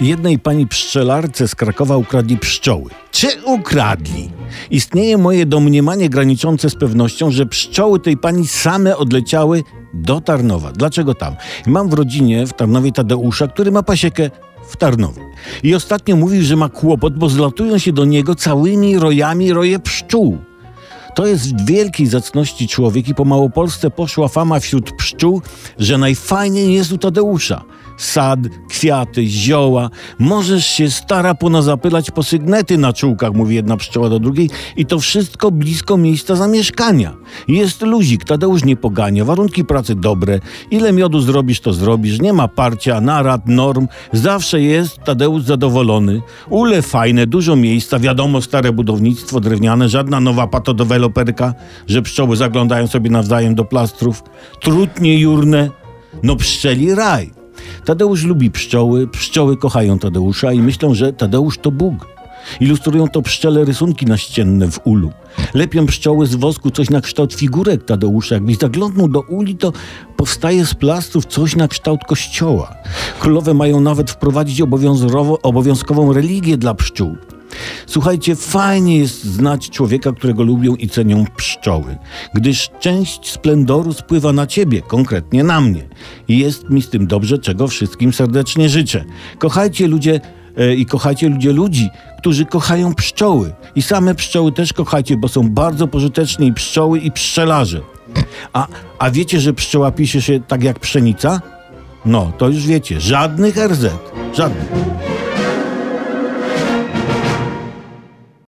jednej pani pszczelarce z Krakowa ukradli pszczoły. Czy ukradli? Istnieje moje domniemanie graniczące z pewnością, że pszczoły tej pani same odleciały do Tarnowa. Dlaczego tam? Mam w rodzinie w Tarnowie Tadeusza, który ma pasiekę w Tarnowie. I ostatnio mówił, że ma kłopot, bo zlatują się do niego całymi rojami roje pszczół. To jest wielkiej zacności człowiek i po Małopolsce poszła fama wśród pszczół, że najfajniej jest u Tadeusza. Sad, kwiaty, zioła. Możesz się stara ponazapylać po sygnety na czółkach, mówi jedna pszczoła do drugiej i to wszystko blisko miejsca zamieszkania. Jest luzik, Tadeusz nie pogania, warunki pracy dobre. Ile miodu zrobisz, to zrobisz. Nie ma parcia, narad, norm. Zawsze jest Tadeusz zadowolony. Ule fajne, dużo miejsca, wiadomo, stare budownictwo drewniane, żadna nowa patodeweloperka, że pszczoły zaglądają sobie nawzajem do plastrów. Trutnie jurne, no pszczeli raj. Tadeusz lubi pszczoły, pszczoły kochają Tadeusza i myślą, że Tadeusz to Bóg. Ilustrują to pszczele rysunki naścienne w ulu. Lepią pszczoły z wosku coś na kształt figurek Tadeusza. Jakbyś zaglądnął do uli, to powstaje z plastrów coś na kształt kościoła. Królowe mają nawet wprowadzić obowiązkową religię dla pszczół. Słuchajcie, fajnie jest znać człowieka, którego lubią i cenią pszczoły, gdyż część splendoru spływa na ciebie, konkretnie na mnie. I jest mi z tym dobrze, czego wszystkim serdecznie życzę. Kochajcie ludzie e, i kochajcie ludzie ludzi, którzy kochają pszczoły. I same pszczoły też kochajcie, bo są bardzo pożyteczne i pszczoły i pszczelarze. A, a wiecie, że pszczoła pisze się tak jak pszenica? No, to już wiecie. Żadnych RZ. Żadnych.